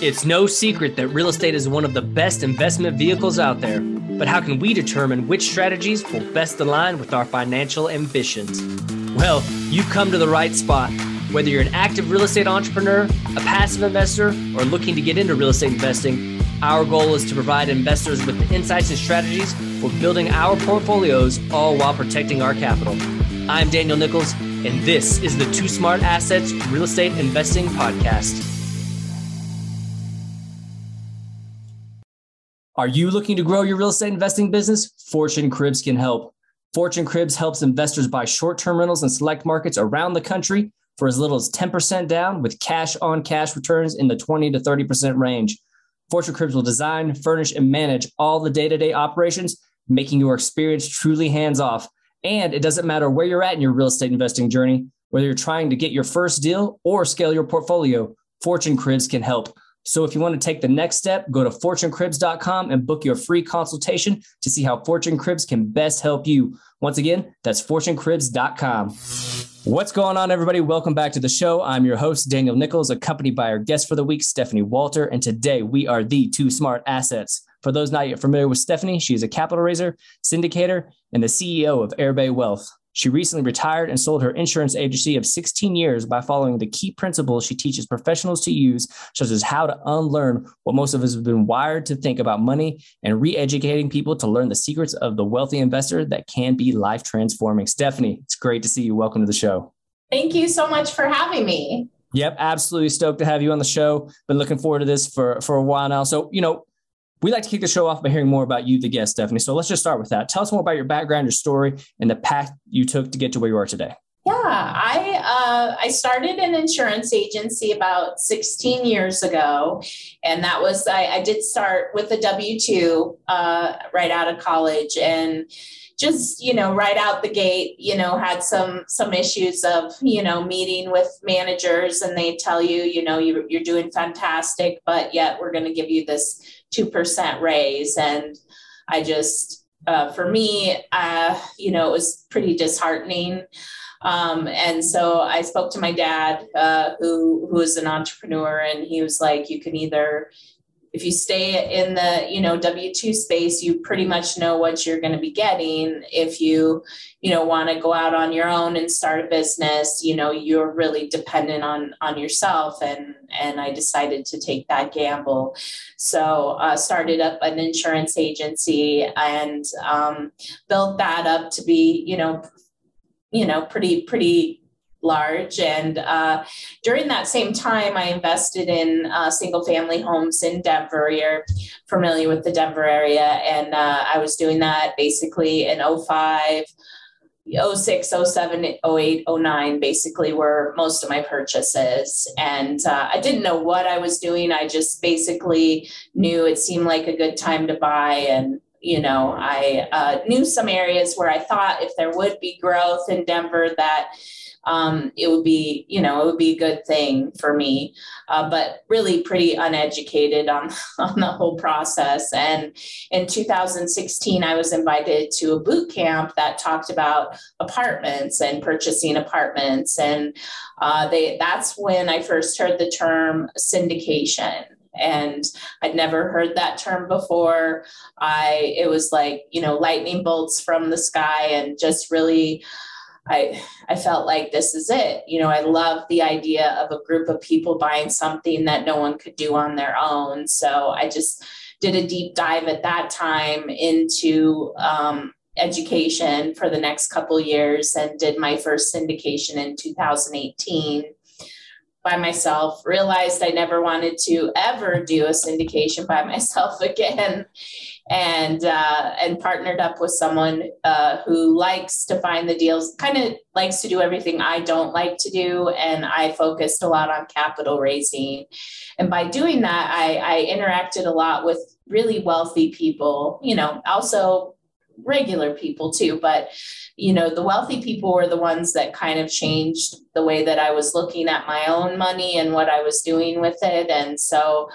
It's no secret that real estate is one of the best investment vehicles out there, but how can we determine which strategies will best align with our financial ambitions? Well, you've come to the right spot. Whether you're an active real estate entrepreneur, a passive investor, or looking to get into real estate investing, our goal is to provide investors with the insights and strategies for building our portfolios, all while protecting our capital. I'm Daniel Nichols, and this is the Two Smart Assets Real Estate Investing Podcast. Are you looking to grow your real estate investing business? Fortune Cribs can help. Fortune Cribs helps investors buy short term rentals in select markets around the country for as little as 10% down with cash on cash returns in the 20 to 30% range. Fortune Cribs will design, furnish, and manage all the day to day operations, making your experience truly hands off. And it doesn't matter where you're at in your real estate investing journey, whether you're trying to get your first deal or scale your portfolio, Fortune Cribs can help. So if you want to take the next step, go to fortunecribs.com and book your free consultation to see how Fortune Cribs can best help you. Once again, that's fortunecribs.com. What's going on, everybody? Welcome back to the show. I'm your host, Daniel Nichols, accompanied by our guest for the week, Stephanie Walter. And today we are the two Smart Assets. For those not yet familiar with Stephanie, she is a capital raiser, syndicator, and the CEO of Erbe Wealth. She recently retired and sold her insurance agency of 16 years by following the key principles she teaches professionals to use, such as how to unlearn what most of us have been wired to think about money and re educating people to learn the secrets of the wealthy investor that can be life transforming. Stephanie, it's great to see you. Welcome to the show. Thank you so much for having me. Yep, absolutely stoked to have you on the show. Been looking forward to this for for a while now. So, you know, we like to kick the show off by hearing more about you, the guest, Stephanie. So let's just start with that. Tell us more about your background, your story, and the path you took to get to where you are today. Yeah, I uh, I started an insurance agency about 16 years ago, and that was I, I did start with a W two uh, right out of college, and just you know right out the gate you know had some some issues of you know meeting with managers and they tell you you know you, you're doing fantastic but yet we're going to give you this 2% raise. And I just, uh, for me, uh, you know, it was pretty disheartening. Um, and so I spoke to my dad, uh, who who is an entrepreneur, and he was like, "You can either, if you stay in the you know w2 space you pretty much know what you're going to be getting. If you you know want to go out on your own and start a business you know you're really dependent on on yourself and and i decided to take that gamble. So uh, started up an insurance agency and um, built that up to be you know you know pretty pretty large. And uh, during that same time, I invested in uh, single family homes in Denver. You're familiar with the Denver area. And uh, I was doing that basically in 05. 06, 07, 08, 09 basically were most of my purchases. And uh, I didn't know what I was doing. I just basically knew it seemed like a good time to buy. And, you know, I uh, knew some areas where I thought if there would be growth in Denver that um, it would be, you know, it would be a good thing for me. Uh, but really pretty uneducated on, on the whole process. And in 2016, I was invited to a boot camp that talked about apartments and purchasing apartments. And uh, they that's when I first heard the term syndication and I'd never heard that term before. I it was like you know lightning bolts from the sky and just really I I felt like this is it. You know, I love the idea of a group of people buying something that no one could do on their own. So I just did a deep dive at that time into um, education for the next couple years and did my first syndication in 2018 by myself realized i never wanted to ever do a syndication by myself again and uh, and partnered up with someone uh, who likes to find the deals, kind of likes to do everything I don't like to do, and I focused a lot on capital raising. And by doing that, I, I interacted a lot with really wealthy people. You know, also regular people too, but you know, the wealthy people were the ones that kind of changed the way that I was looking at my own money and what I was doing with it, and so.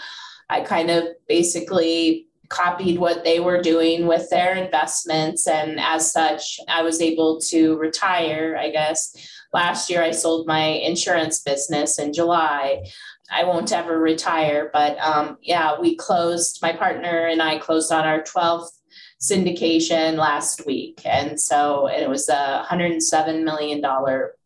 I kind of basically copied what they were doing with their investments. And as such, I was able to retire, I guess. Last year, I sold my insurance business in July. I won't ever retire. But um, yeah, we closed, my partner and I closed on our 12th syndication last week. And so it was a $107 million,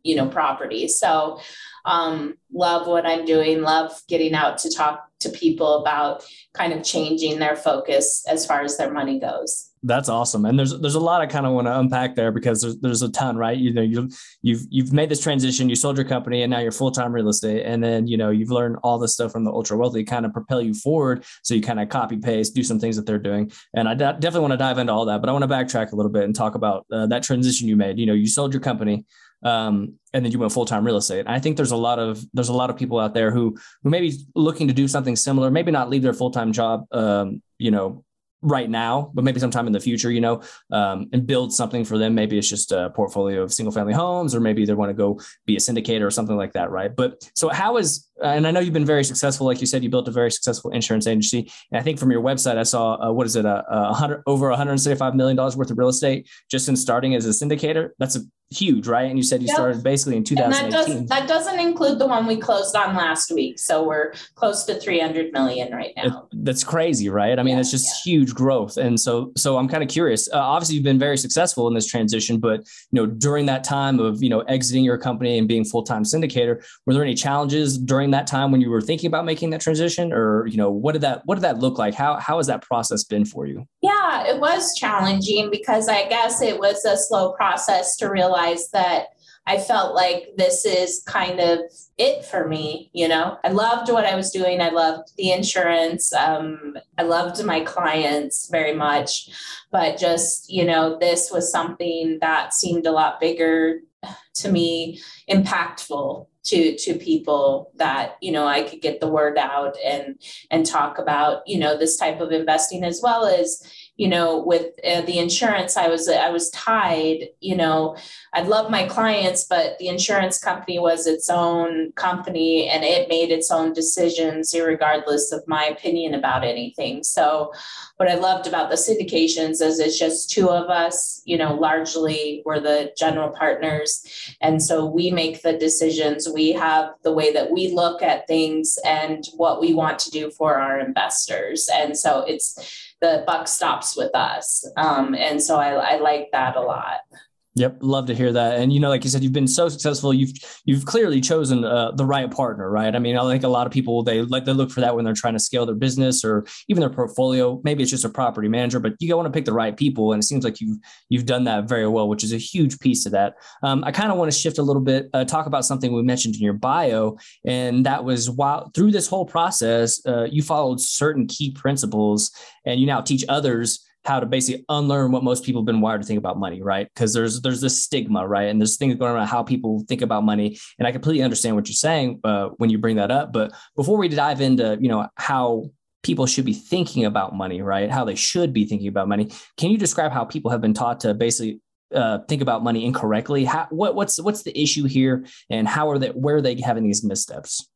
you know, property. So um, love what I'm doing, love getting out to talk to people about kind of changing their focus as far as their money goes. That's awesome, and there's there's a lot I kind of want to unpack there because there's there's a ton, right? You know, you you've you've made this transition, you sold your company, and now you're full time real estate, and then you know you've learned all this stuff from the ultra wealthy, kind of propel you forward. So you kind of copy paste, do some things that they're doing, and I d- definitely want to dive into all that, but I want to backtrack a little bit and talk about uh, that transition you made. You know, you sold your company, um, and then you went full time real estate. I think there's a lot of there's a lot of people out there who who may be looking to do something similar, maybe not leave their full time job, um, you know, right now, but maybe sometime in the future, you know, um, and build something for them. Maybe it's just a portfolio of single family homes, or maybe they want to go be a syndicator or something like that, right? But so, how is, and I know you've been very successful, like you said, you built a very successful insurance agency. And I think from your website, I saw, uh, what is it, a, a hundred over 175 million dollars worth of real estate just in starting as a syndicator. That's a huge, right? And you said you yep. started basically in 2018. And that, does, that doesn't include the one we closed on last week. So we're close to 300 million right now. It, that's crazy, right? I mean, yeah, it's just yeah. huge growth. And so, so I'm kind of curious. Uh, obviously, you've been very successful in this transition, but you know, during that time of you know exiting your company and being full time syndicator, were there any challenges during that time when you were thinking about making that transition, or you know, what did that what did that look like? How how has that process been for you? Yeah, it was challenging because I guess it was a slow process to realize that I felt like this is kind of it for me. You know, I loved what I was doing. I loved the insurance. Um, I loved my clients very much. But just, you know, this was something that seemed a lot bigger to me, impactful to to people that you know I could get the word out and and talk about you know this type of investing as well as you know with uh, the insurance i was i was tied you know. I love my clients but the insurance company was its own company and it made its own decisions regardless of my opinion about anything. So what i loved about the syndications is it's just two of us you know largely we're the general partners. And so we make the decisions. We have the way that we look at things and what we want to do for our investors. And so it's the buck stops with us. Um, and so I, I like that a lot. Yep, love to hear that. And you know, like you said, you've been so successful. You've you've clearly chosen uh, the right partner, right? I mean, I think a lot of people they like they look for that when they're trying to scale their business or even their portfolio. Maybe it's just a property manager, but you want to pick the right people, and it seems like you've you've done that very well, which is a huge piece of that. Um, I kind of want to shift a little bit, uh, talk about something we mentioned in your bio, and that was while through this whole process, uh, you followed certain key principles, and you now teach others how to basically unlearn what most people have been wired to think about money, right? Because there's there's this stigma, right? And there's things going around how people think about money. And I completely understand what you're saying uh, when you bring that up. But before we dive into, you know, how people should be thinking about money, right? How they should be thinking about money. Can you describe how people have been taught to basically uh, think about money incorrectly? How, what, what's what's the issue here, and how are they where are they having these missteps?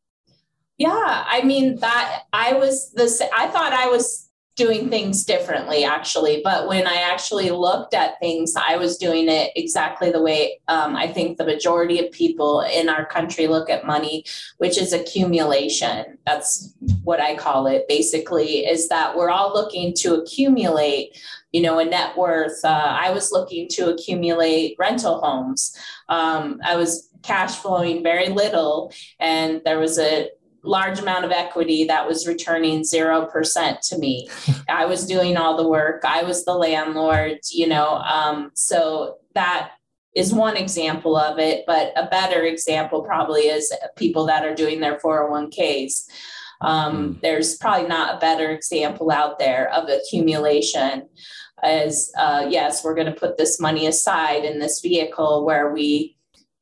Yeah, I mean that I was the I thought I was doing things differently actually. But when i actually looked at things i was doing it exactly the way um, i think the majority of people in our country look at money which is accumulation. That's what i call it basically is that we're all looking to accumulate you know a net worth. Uh, i was looking to accumulate rental homes. Um, i was cash flowing very little and there was a large amount of equity that was returning 0% to me. I was doing all the work, I was the landlord, you know. Um, so that is one example of it, but a better example probably is people that are doing their 401ks. Um, mm. There's probably not a better example out there of accumulation. As uh, yes, we're going to put this money aside in this vehicle where we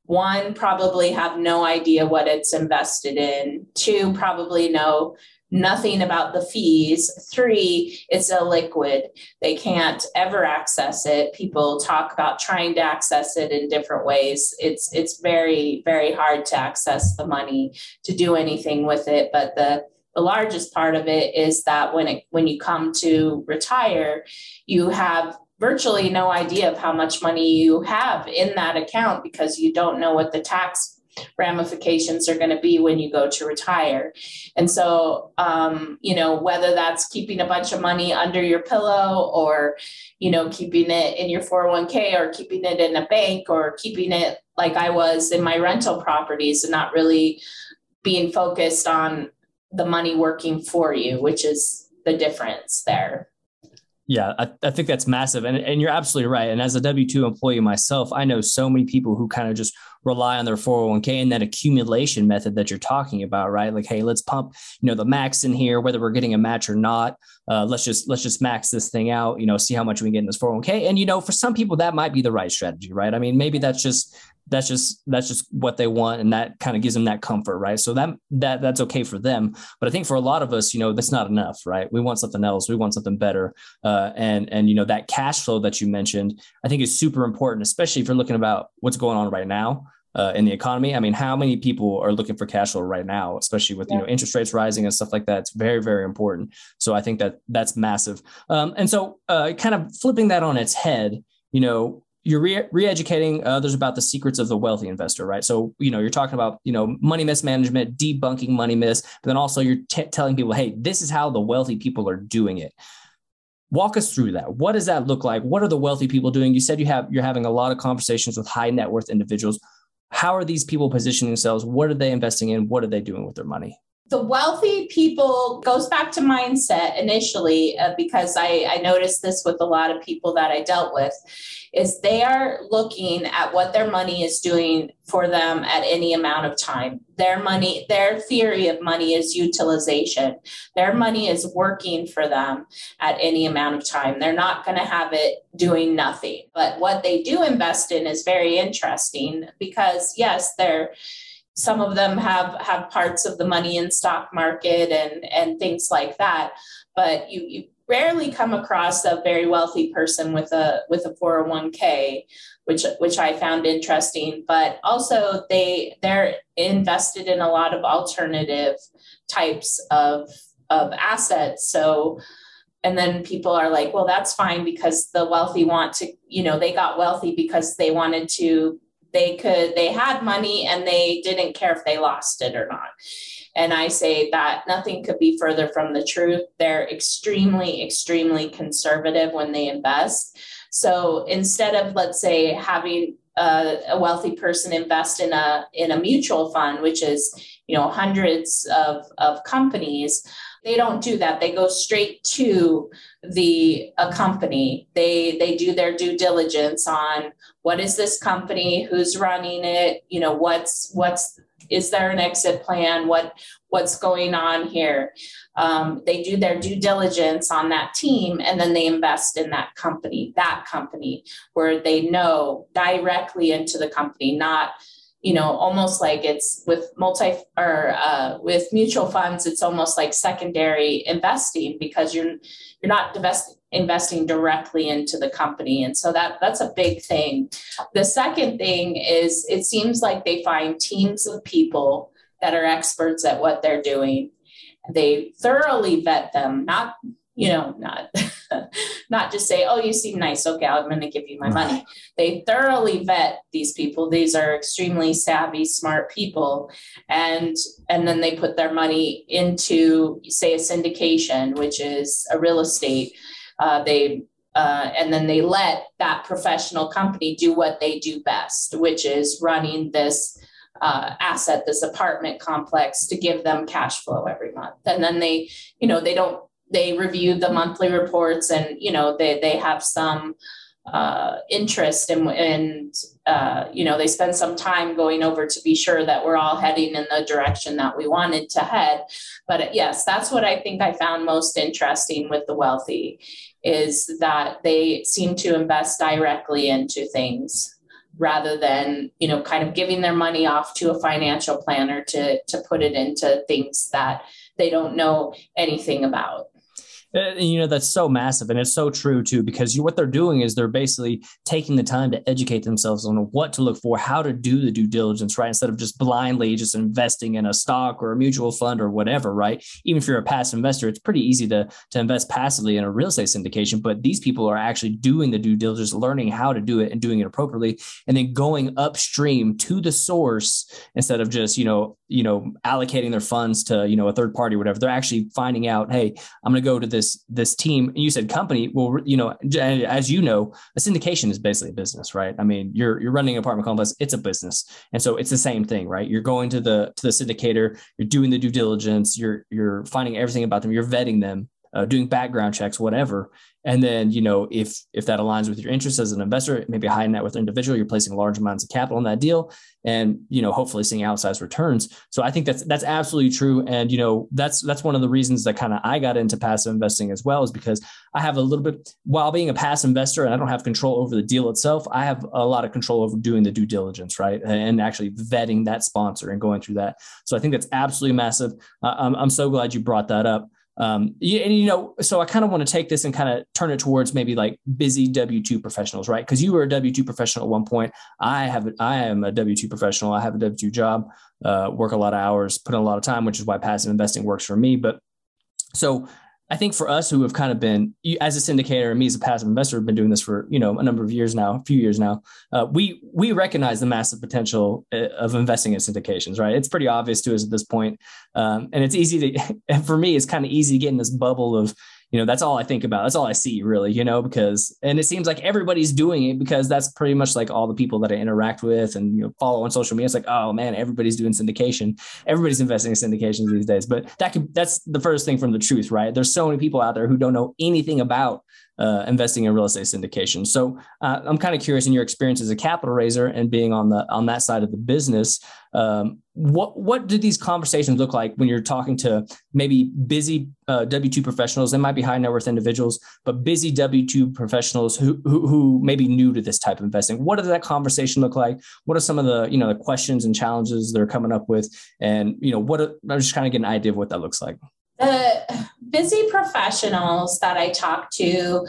one probably have no idea what it's invested in. Two probably know nothing about the fees. Three it's illiquid they can't ever access it. People talk about trying to access it in different ways. It's it's very very hard to access the money to do anything with it but the the largest part of it is that when it when you come to retire you have virtually no idea of how much money you have in that account because you don't know what the tax ramifications are going to be when you go to retire. And so, um, you know, whether that's keeping a bunch of money under your pillow or, you know, keeping it in your 401k or keeping it in a bank or keeping it like I was in my rental properties and not really being focused on the money working for you, which is the difference there. Yeah, I, I, think that's massive. And, and you're absolutely right. And as a W 2 employee myself, I know so many people who kind of just rely on their 401k and that accumulation method that you're talking about, right? Like, hey, let's pump, you know, the max in here, whether we're getting a match or not. Uh, let's just let's just max this thing out, you know, see how much we can get in this 401k. And you know, for some people that might be the right strategy, right? I mean, maybe that's just that's just that's just what they want and that kind of gives them that comfort right so that that that's okay for them but i think for a lot of us you know that's not enough right we want something else we want something better uh, and and you know that cash flow that you mentioned i think is super important especially if you're looking about what's going on right now uh, in the economy. I mean, how many people are looking for cash flow right now, especially with yeah. you know interest rates rising and stuff like that? It's very very important. So I think that that's massive. Um, and so, uh, kind of flipping that on its head, you know, you're re- educating uh, others about the secrets of the wealthy investor, right? So, you know, you're talking about, you know, money mismanagement, debunking money miss, but then also you're t- telling people, hey, this is how the wealthy people are doing it. Walk us through that. What does that look like? What are the wealthy people doing? You said you have you're having a lot of conversations with high net worth individuals. How are these people positioning themselves? What are they investing in? What are they doing with their money? The wealthy people goes back to mindset initially uh, because I, I noticed this with a lot of people that i dealt with is they are looking at what their money is doing for them at any amount of time. Their money their theory of money is utilization. Their money is working for them at any amount of time. They're not going to have it doing nothing. But what they do invest in is very interesting because yes they're some of them have have parts of the money in stock market and and things like that. But you you rarely come across a very wealthy person with a with a 401k which which I found interesting. But also they they're invested in a lot of alternative types of of assets. So and then people are like well that's fine because the wealthy want to you know they got wealthy because they wanted to they could they had money and they didn't care if they lost it or not. And i say that nothing could be further from the truth. They're extremely extremely conservative when they invest. So instead of let's say having a, a wealthy person invest in a in a mutual fund which is you know hundreds of of companies they don't do that. They go straight to the a company. They they do their due diligence on what is this company who's running it you know what's what's is there an exit plan? What what's going on here? Um, they do their due diligence on that team and then they invest in that company that company where they know directly into the company not you know almost like it's with multi or uh, with mutual funds it's almost like secondary investing because you're you're not invest, investing directly into the company. And so that that's a big thing. The second thing is it seems like they find teams of people that are experts at what they're doing. They thoroughly vet them not you know, not not just say, "Oh, you seem nice. Okay, I'm going to give you my money." They thoroughly vet these people. These are extremely savvy, smart people, and and then they put their money into, say, a syndication, which is a real estate. Uh, they uh, and then they let that professional company do what they do best, which is running this uh, asset, this apartment complex, to give them cash flow every month. And then they, you know, they don't they review the monthly reports and you know they they have some uh, interest and and uh, you know they spend some time going over to be sure that we're all heading in the direction that we wanted to head. But yes that's what i think i found most interesting with the wealthy is that they seem to invest directly into things rather than you know kind of giving their money off to a financial planner to to put it into things that they don't know anything about Eh, you know, that's so massive. And it's so true too, because you, what they're doing is they're basically taking the time to educate themselves on what to look for, how to do the due diligence, right? Instead of just blindly just investing in a stock or a mutual fund or whatever, right? Even if you're a passive investor, it's pretty easy to, to invest passively in a real estate syndication. But these people are actually doing the due diligence, learning how to do it and doing it appropriately, and then going upstream to the source instead of just, you know, you know, allocating their funds to, you know, a third party or whatever. They're actually finding out, hey, I'm going to go to this this team. and You said company. Well, you know, as you know, a syndication is basically a business, right? I mean, you're you're running an apartment complex. It's a business, and so it's the same thing, right? You're going to the to the syndicator. You're doing the due diligence. You're you're finding everything about them. You're vetting them, uh, doing background checks, whatever, and then, you know, if if that aligns with your interests as an investor, maybe high net worth individual, you're placing large amounts of capital in that deal, and you know, hopefully seeing outsized returns. So I think that's that's absolutely true, and you know, that's that's one of the reasons that kind of I got into passive investing as well, is because I have a little bit while being a passive investor and I don't have control over the deal itself, I have a lot of control over doing the due diligence, right, and actually vetting that sponsor and going through that. So I think that's absolutely massive. Uh, I'm I'm so glad you brought that up. Um, and you know, so I kind of want to take this and kind of turn it towards maybe like busy W two professionals, right? Because you were a W two professional at one point. I have, I am a W two professional. I have a W two job, uh, work a lot of hours, put in a lot of time, which is why passive investing works for me. But so I think for us who have kind of been as a syndicator and me as a passive investor have been doing this for you know a number of years now, a few years now. Uh, we we recognize the massive potential uh, of investing in syndications, right? It's pretty obvious to us at this point, um, and it's easy to. For me, it's kind of easy to get in this bubble of you know that's all i think about that's all i see really you know because and it seems like everybody's doing it because that's pretty much like all the people that i interact with and you know follow on social media. It's like oh man everybody's doing syndication. Everybody's investing in syndications these days. But that could that's the first thing from the truth right? There's so many people out there who don't know anything about uh, investing in real estate syndication. So uh, I'm kind of curious in your experience as a capital raiser and being on the on that side of the business. Um, what what do these conversations look like when you're talking to maybe busy uh, W two professionals? They might be high net worth individuals, but busy W two professionals who, who who may be new to this type of investing. What does that conversation look like? What are some of the you know the questions and challenges they're coming up with? And you know what? I'm just kind of get an idea of what that looks like the busy professionals that I talk to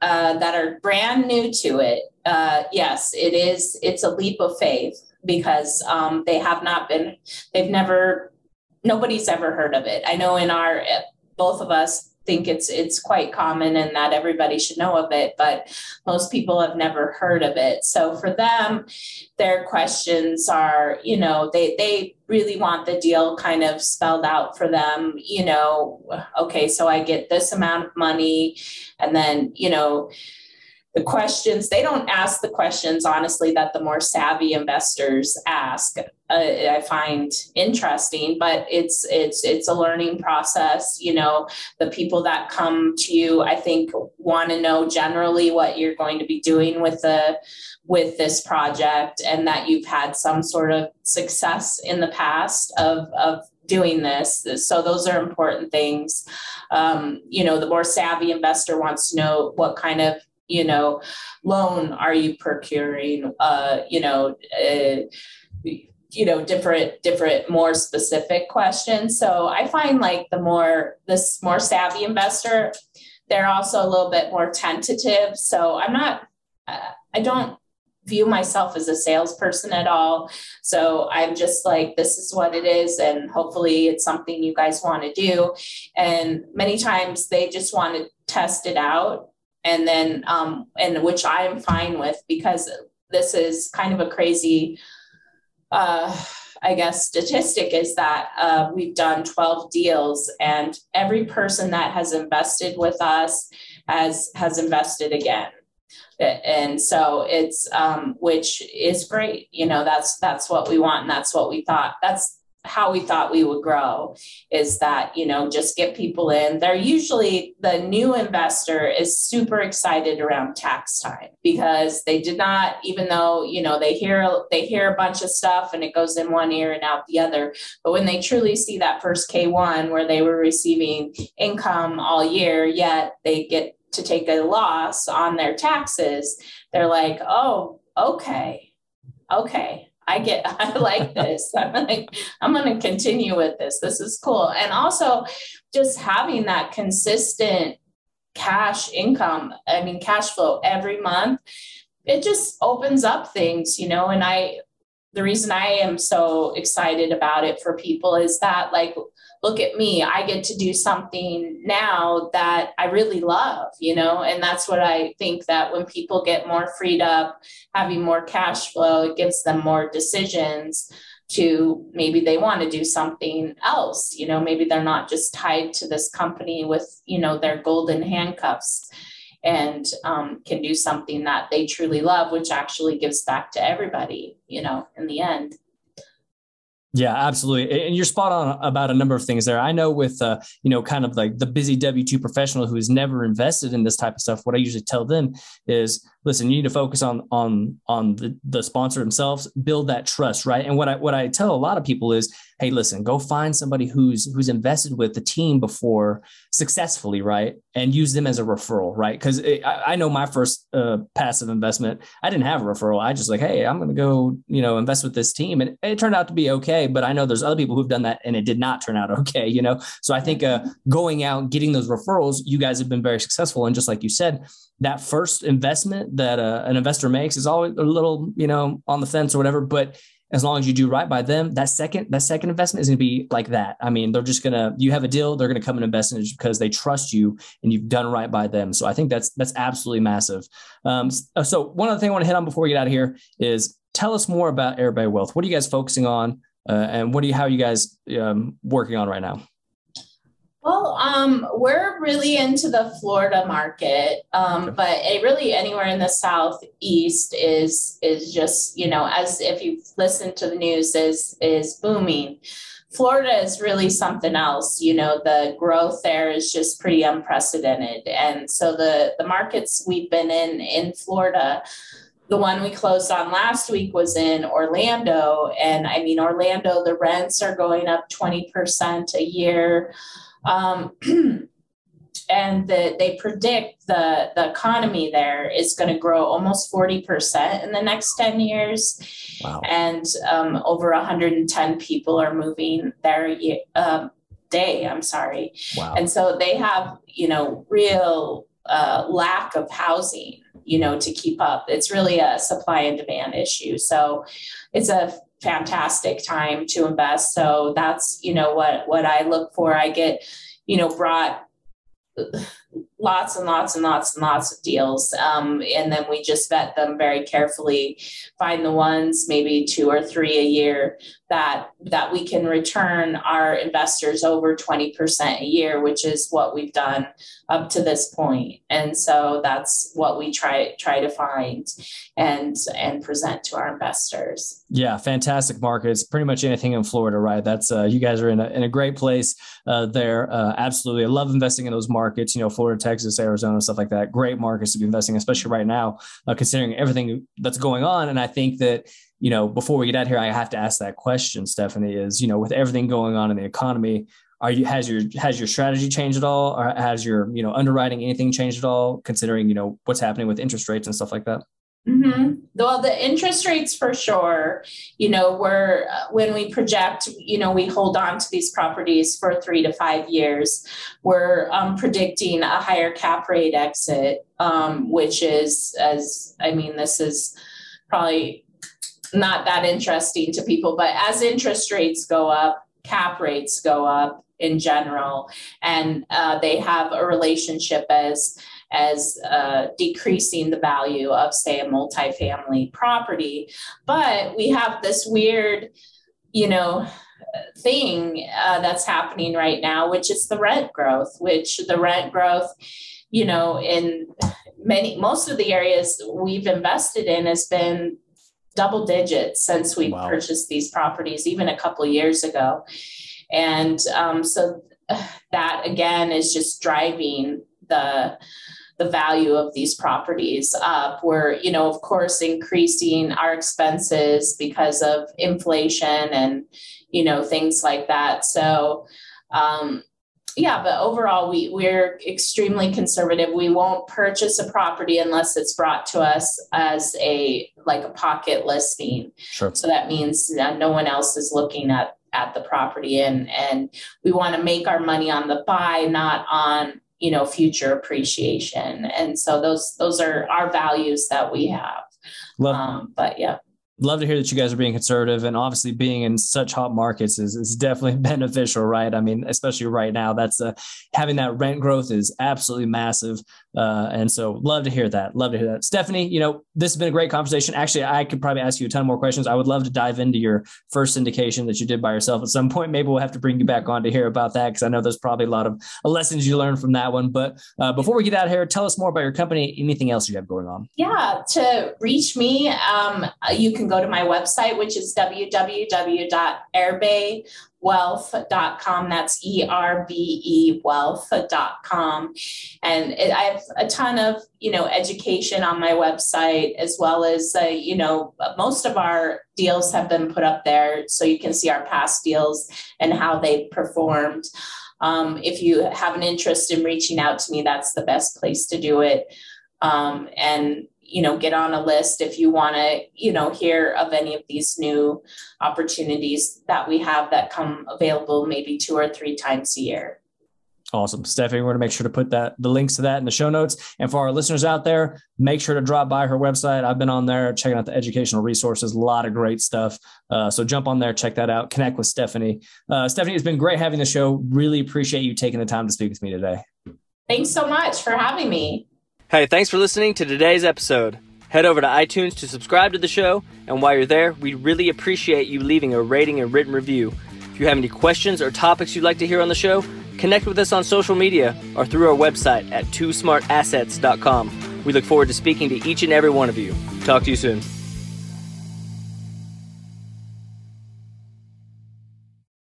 uh, that are brand new to it, uh, yes, it is. It's a leap of faith because um, they have not been. They've never. Nobody's ever heard of it. I know in our both of us think it's it's quite common and that everybody should know of it but most people have never heard of it. So for them their questions are you know they they really want the deal kind of spelled out for them you know okay so i get this amount of money and then you know the questions they don't ask the questions honestly that the more savvy investors ask uh, i find interesting but it's it's it's a learning process you know the people that come to you i think want to know generally what you're going to be doing with the with this project and that you've had some sort of success in the past of of doing this. So those are important things. Um, you know, the more savvy investor wants to know what kind of you know loan are you procuring uh you know uh, you know different different more specific questions? So i find like the more this more savvy investor they're also a little bit more tentative. So i'm not uh, i don't view myself as a salesperson at all. So i'm just like this is what it is and hopefully it's something you guys want to do. And many times they just want to test it out and then um, and which I am fine with because this is kind of a crazy, uh, I guess, statistic is that uh, we've done 12 deals, and every person that has invested with us has has invested again. And so it's um, which is great you know that's that's what we want and that's what we thought. That's how we thought we would grow is that you know just get people in. They're usually the new investor is super excited around tax time because they did not even though you know they hear they hear a bunch of stuff and it goes in one ear and out the other. But when they truly see that first k1 where they were receiving income all year yet they get to take a loss on their taxes they're like oh okay. Okay I get, I like this. I'm like, I'm going to continue with this. This is cool. And also just having that consistent cash income, I mean, cash flow every month, it just opens up things, you know. And I, the reason I am so excited about it for people is that, like, look at me, I get to do something now that I really love, you know. And that's what I think that when people get more freed up, having more cash flow, it gives them more decisions to maybe they want to do something else you know maybe they're not just tied to this company with you know their golden handcuffs and um, can do something that they truly love which actually gives back to everybody you know in the end yeah, absolutely. And you're spot on about a number of things there. I know with, uh, you know, kind of like the busy W 2 professional who has never invested in this type of stuff, what I usually tell them is listen, you need to focus on on on the, the sponsor themselves, build that trust, right? And what I what I tell a lot of people is, hey, listen, go find somebody who's who's invested with the team before successfully right? And use them as a referral, right? Because I, I, know my first uh, passive investment, I didn't have a referral. I just like, hey, I'm to go, you know, invest with this team, and it turned out to be okay. But I know there's other people who've done that, and it did not turn out okay, you know. So I think uh, going out, getting those referrals, you guys have been very successful, and just like you said, that first investment that uh, an investor makes is always a little, you know, on the fence or whatever. But as long as you do right by them, that second that second investment is going to be like that. I mean, they're just gonna you have a deal, they're going to come and invest in it because they trust you and you've done right by them. So I think that's that's absolutely massive. Um, so one other thing I want to hit on before we get out of here is tell us more about Erbe Wealth. What are you guys focusing on, uh, and what do you how are you guys um, working on right now? Well, um, we're really into the Florida market, um, but it really anywhere in the southeast is is just you know as if you've listened to the news is is booming. Florida is really something else. You know, the growth there is just pretty unprecedented, and so the the markets we've been in in Florida. The one we closed on last week was in Orlando. And I mean, Orlando, the rents are going up 20% a year. Um, and the, they predict the, the economy there is going to grow almost 40% in the next 10 years. Wow. And um, over 110 people are moving there uh, day, I'm sorry. Wow. And so they have, you know, real uh, lack of housing, you know, to keep up. It's really a supply and demand issue. So it's a fantastic time to invest. So that's, you know, what, what I look for. I get, you know, brought lots and lots and lots and lots of deals. Um, and then we just vet them very carefully, find the ones, maybe two or three a year that that we can return our investors over 20% a year, which is what we've done up to this point. And so that's what we try try to find and and present to our investors. Yeah, fantastic markets. Pretty much anything in Florida, right? That's uh, you guys are in a in a great place uh, there. Uh, absolutely, I love investing in those markets. You know, Florida, Texas, Arizona, stuff like that. Great markets to be investing, especially right now, uh, considering everything that's going on. And I think that you know, before we get out here, I have to ask that question, Stephanie, is, you know, with everything going on in the economy, are you, has your, has your strategy changed at all? Or has your, you know, underwriting anything changed at all, considering, you know, what's happening with interest rates and stuff like that? Mm-hmm. Well, the interest rates for sure, you know, we're, uh, when we project, you know, we hold on to these properties for three to five years. We're um, predicting a higher cap rate exit, um, which is, as I mean, this is probably not that interesting to people. But as interest rates go up, cap rates go up in general, and uh, they have a relationship as as uh, decreasing the value of, say, a multifamily property. But we have this weird, you know, thing uh, that's happening right now, which is the rent growth, which the rent growth, you know, in many most of the areas we've invested in has been double digits since we wow. purchased these properties, even a couple years ago. And um, so that again is just driving the the value of these properties up. We're, you know, of course, increasing our expenses because of inflation and, you know, things like that. So, um, yeah, but overall, we we're extremely conservative. We won't purchase a property unless it's brought to us as a like a pocket listing. Sure. So that means no one else is looking at at the property, and and we want to make our money on the buy, not on you know future appreciation and so those those are our values that we have Love. Um, but yeah love to hear that you guys are being conservative and obviously being in such hot markets is, is definitely beneficial right? I mean especially right now that's uh, having that rent growth is absolutely massive uh, and so love to hear that love to hear that. Stephanie you know this has been a great conversation. Actually i could probably ask you a ton more questions. I would love to dive into your first syndication that you did by yourself at some point. Maybe we'll have to bring you back on to hear about that because i know there's probably a lot of lessons you learned from that one but uh, before we get out of here tell us more about your company. Anything else you have going on? Yeah to reach me um, you can go to my website, which is www.erbewealth.com. That's E R B E wealth.com. And it, I have a ton of, you know, education on my website, as well as, uh, you know, most of our deals have been put up there. So you can see our past deals and how they performed. Um, if you have an interest in reaching out to me, that's the best place to do it. Um, and you know get on a list if you want to you know hear of any of these new opportunities that we have that come available maybe two or three times a year Awesome. Stephanie, we're going to make sure to put that the links to that in the show notes. And for our listeners out there, make sure to drop by her website. I've been on there checking out the educational resources, a lot of great stuff. Uh, so jump on there, check that out, connect with Stephanie. Uh, Stephanie, it's been great having the show. Really appreciate you taking the time to speak with me today. Thanks so much for having me. Hey, thanks for listening to today's episode. Head over to iTunes to subscribe to the show, and while you're there, we really appreciate you leaving a rating and written review. If you have any questions or topics you'd like to hear on the show, connect with us on social media or through our website at twosmartassets.com. We look forward to speaking to each and every one of you. Talk to you soon.